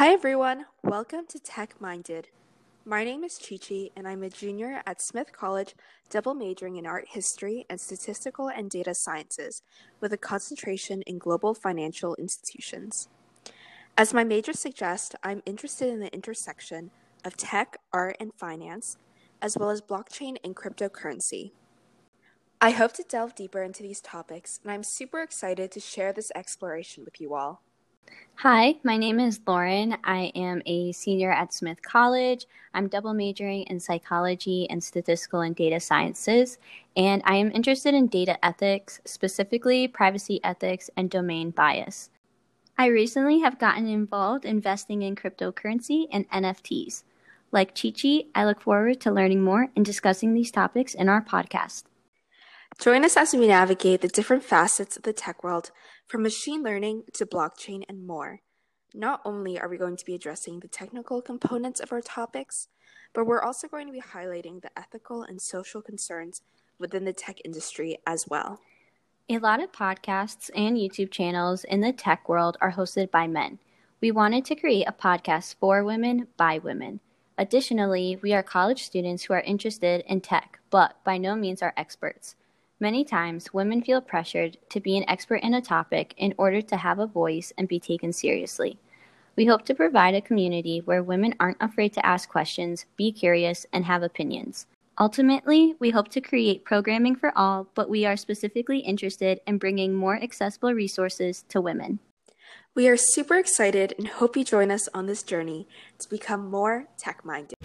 Hi everyone, welcome to Tech Minded. My name is Chichi and I'm a junior at Smith College, double majoring in art history and statistical and data sciences with a concentration in global financial institutions. As my major suggests, I'm interested in the intersection of tech, art, and finance, as well as blockchain and cryptocurrency. I hope to delve deeper into these topics, and I'm super excited to share this exploration with you all. Hi, my name is Lauren. I am a senior at Smith College. I'm double majoring in psychology and statistical and data sciences, and I am interested in data ethics, specifically privacy ethics and domain bias. I recently have gotten involved investing in cryptocurrency and NFTs. Like Chichi, I look forward to learning more and discussing these topics in our podcast. Join us as we navigate the different facets of the tech world, from machine learning to blockchain and more. Not only are we going to be addressing the technical components of our topics, but we're also going to be highlighting the ethical and social concerns within the tech industry as well. A lot of podcasts and YouTube channels in the tech world are hosted by men. We wanted to create a podcast for women by women. Additionally, we are college students who are interested in tech, but by no means are experts. Many times, women feel pressured to be an expert in a topic in order to have a voice and be taken seriously. We hope to provide a community where women aren't afraid to ask questions, be curious, and have opinions. Ultimately, we hope to create programming for all, but we are specifically interested in bringing more accessible resources to women. We are super excited and hope you join us on this journey to become more tech minded.